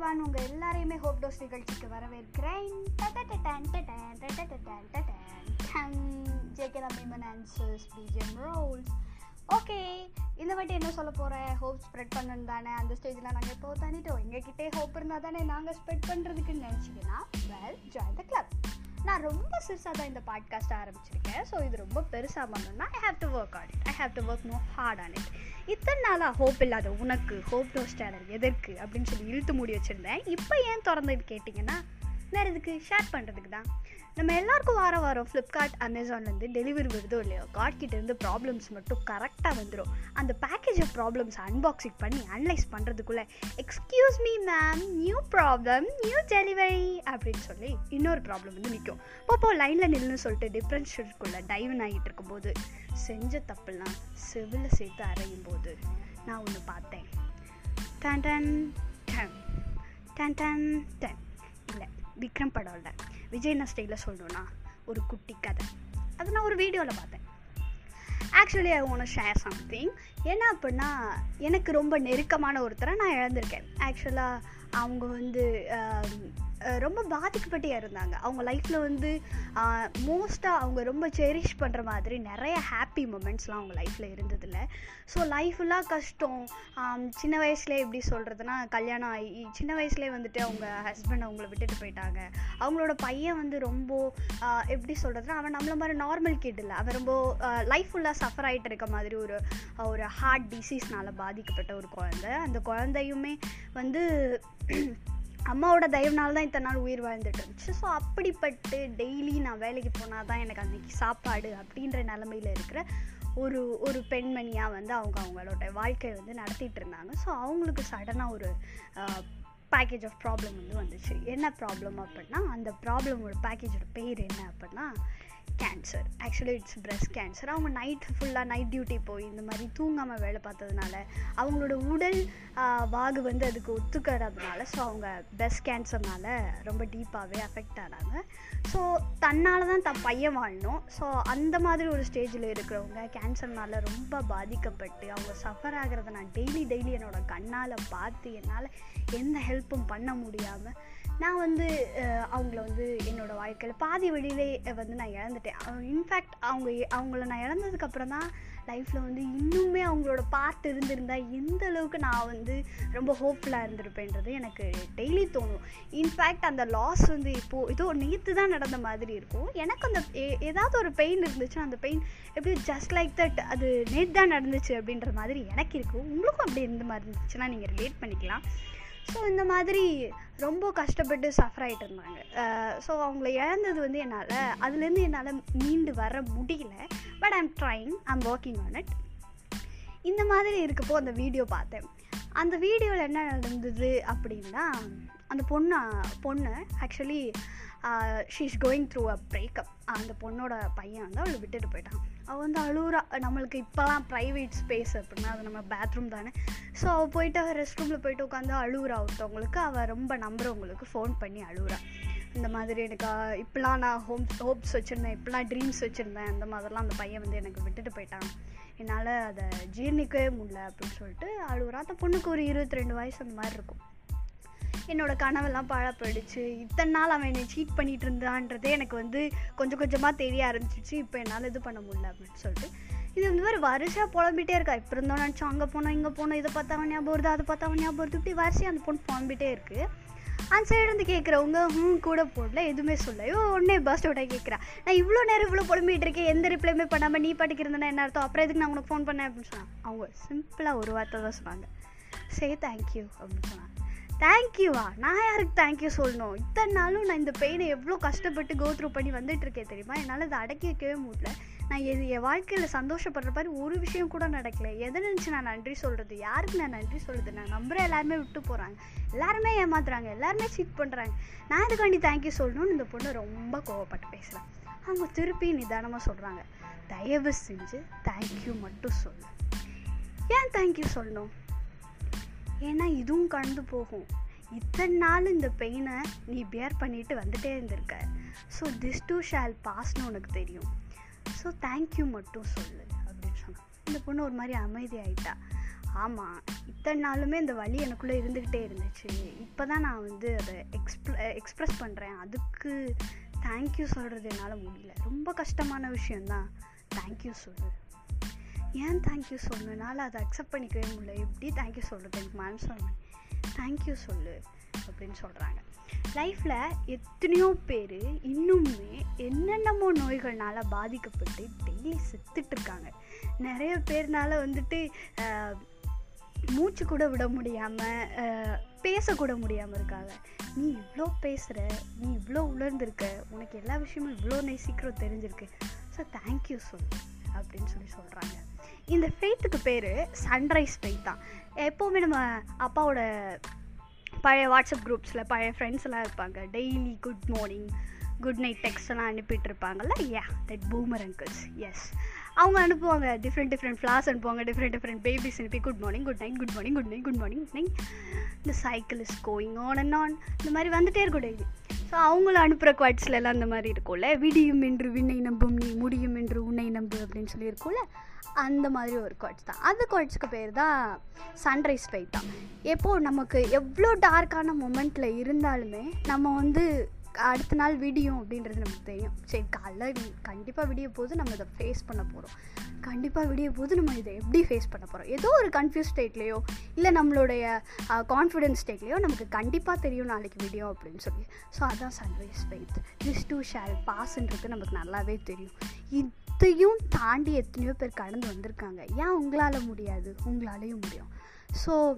வாழ்வான் உங்கள் எல்லாரையுமே ஹோப் டோஸ் நிகழ்ச்சிக்கு வரவேற்கிறேன். ஜேகே மீமன் ஆன்சர்ஸ் பிஜிஎம் ரோல்ஸ் ஓகே இந்த வாட்டி என்ன சொல்ல போகிறேன் ஹோப் ஸ்ப்ரெட் பண்ணணும் தானே. அந்த ஸ்டேஜில் நாங்கள் இப்போ தாண்டிட்டோம் எங்ககிட்டே ஹோப் இருந்தால் தானே நாங்கள் ஸ்ப்ரெட் பண்ணுறதுக்குன்னு நினச்சிங்கன்னா வெல் ஜாயின் த கிளப் நான் ரொம்ப சிறுசாக தான் இந்த பாட்காஸ்ட் ஆரம்பிச்சிருக்கேன். ஸோ இது ரொம்ப பெருசாக பண்ணணும்னா I have to work on it I have to work no hard on it இத்தனை நாளாக ஹோப் இல்லாத உனக்கு ஹோப் டோ சேனல் எதற்கு? அப்படின்னு சொல்லி இழுத்து மூடி வச்சுருந்தேன். இப்போ ஏன் திறந்து கேட்டிங்கன்னா வேறு இதுக்கு ஷேர் பண்ணுறதுக்கு தான். நம்ம எல்லாருக்கும் வாரம் வாரம் ஃப்ளிப்கார்ட் அமேசான்லேருந்து டெலிவரி வருதோ இல்லையோ கார்ட் கிட்டேருந்து ப்ராப்ளம்ஸ் மட்டும் கரெக்டாக வந்துடும் அந்த பேக்கேஜ் ஆஃப் ப்ராப்ளம்ஸ் அன்பாக்சிங் பண்ணி analyse பண்ணுறதுக்குள்ளே excuse me ma'am new problem new delivery அப்படின்னு சொல்லி இன்னொரு ப்ராப்ளம் வந்து நிற்கும் அப்போ லைனில் நில்லுன்னு சொல்லிட்டு டிஃப்ரென்ஷியலுக்குள்ளே டைவன் ஆகிட்டு இருக்கும்போது செஞ்ச தப்புலாம் செவில் சேர்த்து அரையும் போது நான் ஒன்று பார்த்தேன். டன் டன் டன். டன் டன் டன். விக்ரம் படம் விஜய் விஜய்னா ஸ்டைலில் சொல்லணும்னா ஒரு குட்டி கதை. அது நான் ஒரு வீடியோவில் பார்த்தேன். ஆக்சுவலி ஐ ஒன்று ஷேர் சம்திங் என்ன அப்படின்னா எனக்கு ரொம்ப நெருக்கமான ஒருத்தரை நான் இழந்திருக்கேன். ஆக்சுவலாக அவங்க வந்து ரொம்ப பாதிக்கப்பட்டே இருந்தாங்க. அவங்க லைஃப்பில் வந்து மோஸ்ட்டாக அவங்க ரொம்ப செரிஷ் பண்ணுற மாதிரி நிறைய ஹாப்பி மூமெண்ட்ஸ்லாம் அவங்க லைஃப்பில் இருந்ததில்ல. ஸோ லைஃபெல்லாம் கஷ்டம். சின்ன வயசுலேயே எப்படி சொல்கிறதுனா கல்யாணம் ஆகி சின்ன வயசுலேயே வந்துட்டு அவங்க ஹஸ்பண்ட் அவங்கள விட்டுட்டு போயிட்டாங்க. அவங்களோட பையன் வந்து ரொம்ப எப்படி சொல்கிறதுனா அவன் நம்மள மாதிரி நார்மல் கிட் இல்லை. அவன் ரொம்ப லைஃப் ஃபுல்லாக சஃபர் ஆகிட்டு இருக்க மாதிரி ஒரு ஒரு ஹார்ட் டிசீஸ்னால் பாதிக்கப்பட்ட ஒரு குழந்தை. அந்த குழந்தையுமே வந்து அம்மாவோட தயவுனால தான் இத்தனை நாள் உயிர் வாழ்ந்துட்டு இருந்துச்சு. ஸோ அப்படிப்பட்டு டெய்லி நான் வேலைக்கு போனால் தான் எனக்கு அன்றைக்கி சாப்பாடு அப்படின்ற நிலமையில் இருக்கிற ஒரு ஒரு பெண்மணியாக வந்து அவங்க அவங்களோட வாழ்க்கையை வந்து நடத்திட்டு இருந்தாங்க. ஸோ அவங்களுக்கு சடனாக ஒரு பேக்கேஜ் ஆஃப் ப்ராப்ளம் வந்து வந்துச்சு. என்ன ப்ராப்ளம் அப்படின்னா அந்த ப்ராப்ளமோட பேக்கேஜோட பேர் என்ன அப்படின்னா cancer actually it's breast cancer அவங்க நைட் ஃபுல்லாக நைட் டியூட்டி போய் இந்த மாதிரி தூங்காமல் வேலை பார்த்ததுனால அவங்களோட உடல் வாகு வந்து அதுக்கு ஒத்துக்கிறதுனால ஸோ அவங்க பெஸ்ட் கேன்சர்னால ரொம்ப டீப்பாகவே அஃபெக்ட் ஆனாங்க. ஸோ தன்னால் தான் த பையன் வாழணும். ஸோ அந்த மாதிரி ஒரு ஸ்டேஜில் இருக்கிறவங்க கேன்சர்னால் ரொம்ப பாதிக்கப்பட்டு அவங்க சஃபர் ஆகிறத நான் டெய்லி டெய்லி என்னோடய கண்ணால் பார்த்து என்னால் எந்த ஹெல்ப்பும் பண்ண முடியாமல் நான் வந்து அவங்கள வந்து என்னோடய வாழ்க்கையில் பாதி வழியிலே வந்து நான் இழந்துட்டேன். இன்ஃபேக்ட் அவங்க அவங்கள நான் இழந்ததுக்கப்புறம் தான் லைஃப்பில் வந்து இன்னுமே அவங்களோட பார்ட் இருந்திருந்தால் எந்த அளவுக்கு நான் வந்து ரொம்ப ஹோப்ஃபுல்லாக இருந்திருப்பேன்றது எனக்கு டெய்லி தோணும். இன்ஃபேக்ட் அந்த லாஸ் வந்து இப்போது ஏதோ நேற்று தான் நடந்த மாதிரி இருக்கும். எனக்கு அந்த ஏதாவது ஒரு பெயின் இருந்துச்சுன்னா அந்த பெயின் எப்படி ஜஸ்ட் லைக் தட் அது நேற்று தான் நடந்துச்சு அப்படின்ற மாதிரி எனக்கு இருக்கும். உங்களுக்கும் அப்படி இருந்த மாதிரி இருந்துச்சுன்னா நீங்கள் ரிலேட் பண்ணிக்கலாம். ஸோ இந்த மாதிரி ரொம்ப கஷ்டப்பட்டு சஃபர் ஆகிட்டு இருந்தாங்க. ஸோ அவங்கள இழந்தது வந்து என்னால் அதுலேருந்து என்னால் மீண்டு வர முடியல. But I'm trying I'm working on it இந்த மாதிரி இருக்கப்போ அந்த வீடியோ பார்த்தேன். அந்த வீடியோவில் என்ன நடந்தது அப்படின்னா அந்த பொண்ணு பொண்ணு actually she is going through a breakup அந்த பொண்ணோட பையன் வந்து அவளை விட்டுட்டு போயிட்டான். அவள் வந்து அழுகுறா நம்மளுக்கு இப்போலாம் ப்ரைவேட் ஸ்பேஸ் அப்படின்னா அது நம்ம பாத்ரூம் தானே. ஸோ அவள் போயிட்டு அவள் ரெஸ்ட் ரூமில் போயிட்டு உட்காந்து அழுகுறா ஒருத்தவங்களுக்கு. அவள் ரொம்ப நம்புறவங்களுக்கு ஃபோன் பண்ணி அழுகுறா இந்த மாதிரி எனக்கு இப்போலாம் நான் ஹோம் ஹோப்ஸ் வச்சுருந்தேன். இப்படிலாம் ட்ரீம்ஸ் வச்சுருந்தேன். அந்த மாதிரிலாம் அந்த பையன் வந்து எனக்கு விட்டுட்டு போயிட்டான். என்னால் அதை ஜீர்ணிக்கவே முடியல அப்படின்னு சொல்லிட்டு அழுகுறா அந்த பொண்ணுக்கு ஒரு இருபத்தி ரெண்டு வயசு அந்த மாதிரி இருக்கும். என்னோட கனவெல்லாம் பாழப்படுச்சு இத்தனை நாள் அவன் என்னை சீட் பண்ணிகிட்டு இருந்தான்றதே எனக்கு வந்து கொஞ்சம் கொஞ்சமாக தெரிய ஆரம்பிச்சிச்சு இப்போ என்னால் இது பண்ண முடியல அப்படின்னு சொல்லிட்டு. இது வந்து மாதிரி வருஷம் புலம்பிட்டே இருக்கா. இப்போ இருந்தோம் நினச்சோம் அங்கே போனோம் இங்கே போனோம் இதை பார்த்தா அவன் ஞாபகம் வருது அதை பார்த்தா அவன் ஞாபகம் வருது இப்படி வரிசையாக அந்த பொண்ணு புலம்பிட்டே இருக்குது அந்த சைடு வந்து கேட்குறவங்க ஹம் கூட போடல எதுவுமே சொல்ல ஐயோ உடனே பஸ் விட கேட்குறா நான் இவ்வளோ நேரம் இவ்வளோ புலம்பிகிட்டு இருக்கேன் எந்த ரிப்ளைமே பண்ணாமல் நீ பாட்டுக்கு இருந்தேன்னா என்ன அர்த்தம்? அப்புறம் எதுக்கு நான் உனக்கு ஃபோன் பண்ணேன்? அப்படின்னு சொன்னாங்க அவங்க சிம்பிளாக ஒரு வார்த்தை தான் சொன்னாங்க. சே தேங்க்யூ அப்படின்னு சொன்னாங்க. தேங்க்யூவா நான் யாருக்கு தேங்க்யூ சொல்லணும்? இத்தனை நாளும் நான் இந்த பெயினை எவ்வளோ கஷ்டப்பட்டு கோ த்ரூ பண்ணி வந்துட்டுருக்கேன் தெரியுமா? என்னால் அதை அடக்கி வைக்கவே முடியல. நான் எது என் வாழ்க்கையில் சந்தோஷப்படுற மாதிரி ஒரு விஷயம் கூட நடக்கலை. எதை நினச்சி நான் நன்றி சொல்கிறது யாருக்கு நான் நன்றி சொல்கிறது நான் நம்புகிற எல்லாருமே விட்டு போகிறாங்க எல்லாருமே ஏமாத்துறாங்க. எல்லாருமே சீட் பண்ணுறாங்க நான் இதுக்காண்டி தேங்க்யூ சொல்லணும்னு இந்த பொண்ணு ரொம்ப கோவப்பட்டு பேசுகிறேன் அவங்க திருப்பி நிதானமாக சொல்கிறாங்க தயவு செஞ்சு தேங்க்யூ மட்டும் சொல்லு. ஏன் தேங்க்யூ சொல்லணும்? ஏன்னா இதுவும் கடந்து போகும். இத்தனை நாள் இந்த பெயினை நீ பியர் பண்ணிட்டு வந்துட்டே இருந்திருக்க. ஸோ திஸ் டூ ஷால் பாஸ்னு உனக்கு தெரியும். ஸோ தேங்க்யூ மட்டும் சொல்லு அப்படின்னு சொன்னான். இந்த பொண்ணு ஒரு மாதிரி அமைதி ஆயிட்டா. ஆமாம் இத்தனை நாளுமே இந்த வழி எனக்குள்ளே இருந்துக்கிட்டே இருந்துச்சு. இப்போ தான் நான் வந்து அதை எக்ஸ்ப்ள எக்ஸ்ப்ரெஸ் பண்ணுறேன் அதுக்கு தேங்க்யூ சொல்கிறது என்னால் முடியல. ரொம்ப கஷ்டமான விஷயந்தான் தேங்க்யூ சொல்லு. ஏன் தேங்க்யூ சொல்லணுனால அதை அக்செப்ட் பண்ணிக்கவே முடியல. எப்படி தேங்க்யூ சொல்கிறது எனக்கு மனசு தேங்க்யூ சொல்லு அப்படின்னு சொல்கிறாங்க லைஃப்பில் எத்தனையோ பேர் இன்னுமே என்னென்னமோ நோய்கள்னால் பாதிக்கப்பட்டு டெய்லி செத்துட்ருக்காங்க நிறைய பேர்னால வந்துட்டு மூச்சு கூட விட முடியாமல் பேசக்கூட முடியாமல் இருக்காங்க. நீ இவ்வளோ பேசுகிற நீ இவ்வளோ உணர்ந்திருக்க உனக்கு எல்லா விஷயமும் இவ்வளோ சீக்கிரம் தெரிஞ்சிருக்கு. ஸோ தேங்க்யூ சொல்லு அப்படின்னு சொல்லி சொல்கிறாங்க இந்த ஃபெய்த்துக்கு பேர் சன்ரைஸ் ஃபெய்த் தான். எப்போவுமே நம்ம அப்பாவோட பழைய வாட்ஸ்அப் குரூப்ஸில் பழைய ஃப்ரெண்ட்ஸ் எல்லாம் இருப்பாங்க. Daily good morning good night text எல்லாம் அனுப்பிட்டு இருப்பாங்கல்ல? Yeah that boomer uncles yes அவங்க அனுப்புவாங்க டிஃப்ரெண்ட் டிஃப்ரெண்ட் ஃப்ளாஸ் அனுப்புவாங்க டிஃப்ரெண்ட் டிஃப்ரெண்ட் பேபிஸ் அனுப்பி good morning good night good morning good night good morning good night இந்த cycle is going on and on இந்த மாதிரி வந்துட்டே இருக்கும் டெய்லி ஸோ அவங்கள அனுப்புகிற குவாட்ஸில் எல்லாம் அந்த மாதிரி இருக்கும்ல. விடியும் என்று விண்ணை நம்பும் நீ முடியும் என்று உன்னை நம்பு அப்படின்னு சொல்லி இருக்கும்ல அந்த மாதிரி ஒரு குவாட்ஸ் தான். அந்த குவாட்ஸ்க்கு பேர் தான் சன்ரைஸ் ஃபைட் தான் எப்போது நமக்கு எவ்வளோ டார்க்கான மூமெண்ட்டில் இருந்தாலுமே நம்ம வந்து அடுத்த நாள் விடியும் அப்படின்றது நமக்கு தெரியும். சரி காலைல கண்டிப்பாக விடிய போது நம்ம இதை ஃபேஸ் பண்ண போகிறோம் கண்டிப்பாக விடிய போது நம்ம இதை எப்படி ஃபேஸ் பண்ண போகிறோம் ஏதோ ஒரு கன்ஃபியூஸ் ஸ்டேட்லேயோ இல்லை நம்மளுடைய கான்ஃபிடென்ஸ் ஸ்டேட்லேயோ நமக்கு கண்டிப்பாக தெரியும் நாளைக்கு விடியும் அப்படின்னு சொல்லி. ஸோ அதான் sunrise faith this too shall பாஸ்ன்றது நமக்கு நல்லாவே தெரியும். இதையும் தாண்டி எத்தனையோ பேர் கடந்து வந்திருக்காங்க. ஏன் உங்களால் முடியாது? உங்களாலேயும் முடியும். ஸோ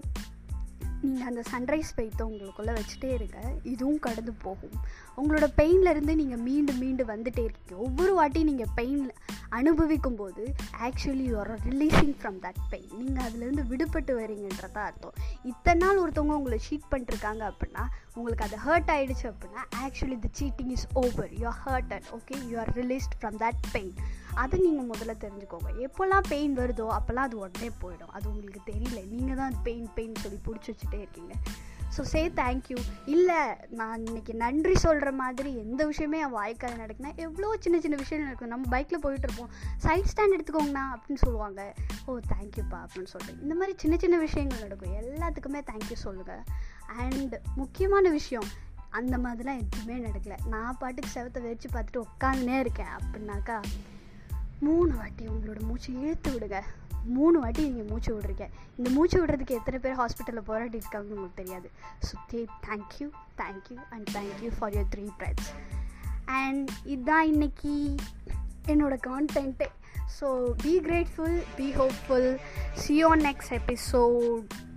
நீங்கள் அந்த சன்ரைஸ் பெய்த்தை உங்களுக்குள்ளே வச்சுட்டே இருங்க. இதுவும் கடந்து போகும். உங்களோட பெயின்லேருந்து நீங்கள் மீண்டு மீண்டு வந்துட்டே இருக்கீங்க. ஒவ்வொரு வாட்டி நீங்கள் பெயின் அனுபவிக்கும் போது actually you're releasing from that pain நீங்கள் அதுலேருந்து விடுபட்டு வரீங்கன்றதான் அர்த்தம். இத்தனை நாள் ஒருத்தவங்க உங்களை சீட் பண்ணிட்டுருக்காங்க அப்படின்னா உங்களுக்கு அது ஹர்ட் ஆகிடுச்சு அப்படின்னா actually the cheating is over you are hurt at okay you are released from that pain அதை நீங்கள் முதல்ல தெரிஞ்சுக்கோங்க. எப்போல்லாம் பெயின் வருதோ அப்போல்லாம் அது உடனே போயிடும். அது உங்களுக்கு தெரியல. நீங்கள் தான் அது பெயின் பெயின் சொல்லி பிடிச்சி வச்சுட்டே இருக்கீங்க. ஸோ சே தேங்க்யூ இல்லை நான் இன்னைக்கு நன்றி சொல்கிற மாதிரி எந்த விஷயமே என் வாழ்க்கையில் நடக்குனா எவ்வளோ சின்ன சின்ன விஷயம் நடக்கும். நம்ம பைக்கில் போயிட்டுருப்போம் சைட் ஸ்டாண்ட் எடுத்துக்கோங்கண்ணா அப்படின்னு சொல்லுவாங்க. ஓ தேங்க்யூப்பா அப்படின்னு சொல்லிட்டு. இந்த மாதிரி சின்ன சின்ன விஷயங்கள் நடக்கும். எல்லாத்துக்குமே தேங்க்யூ சொல்லுங்கள் அண்ட் முக்கியமான விஷயம் அந்த மாதிரிலாம் எதுவுமே நடக்கலை. நான் பாட்டுக்கு செவத்தை வச்சு பார்த்துட்டு உட்காந்துனே இருக்கேன் அப்படின்னாக்கா மூணு வாட்டி உங்களோட மூச்சு இழுத்து விடுங்க. மூணு வாட்டி நீங்கள் மூச்சு விட்றீங்க. இந்த மூச்சு விடுறதுக்கு எத்தனை பேர் ஹாஸ்பிட்டலில் போராட்டி இருக்காங்கன்னு உங்களுக்கு தெரியாது. சுற்றி thank you thank you and thank you for your three prides and இதுதான் இன்னைக்கு என்னோட content so be grateful be hopeful see you next episode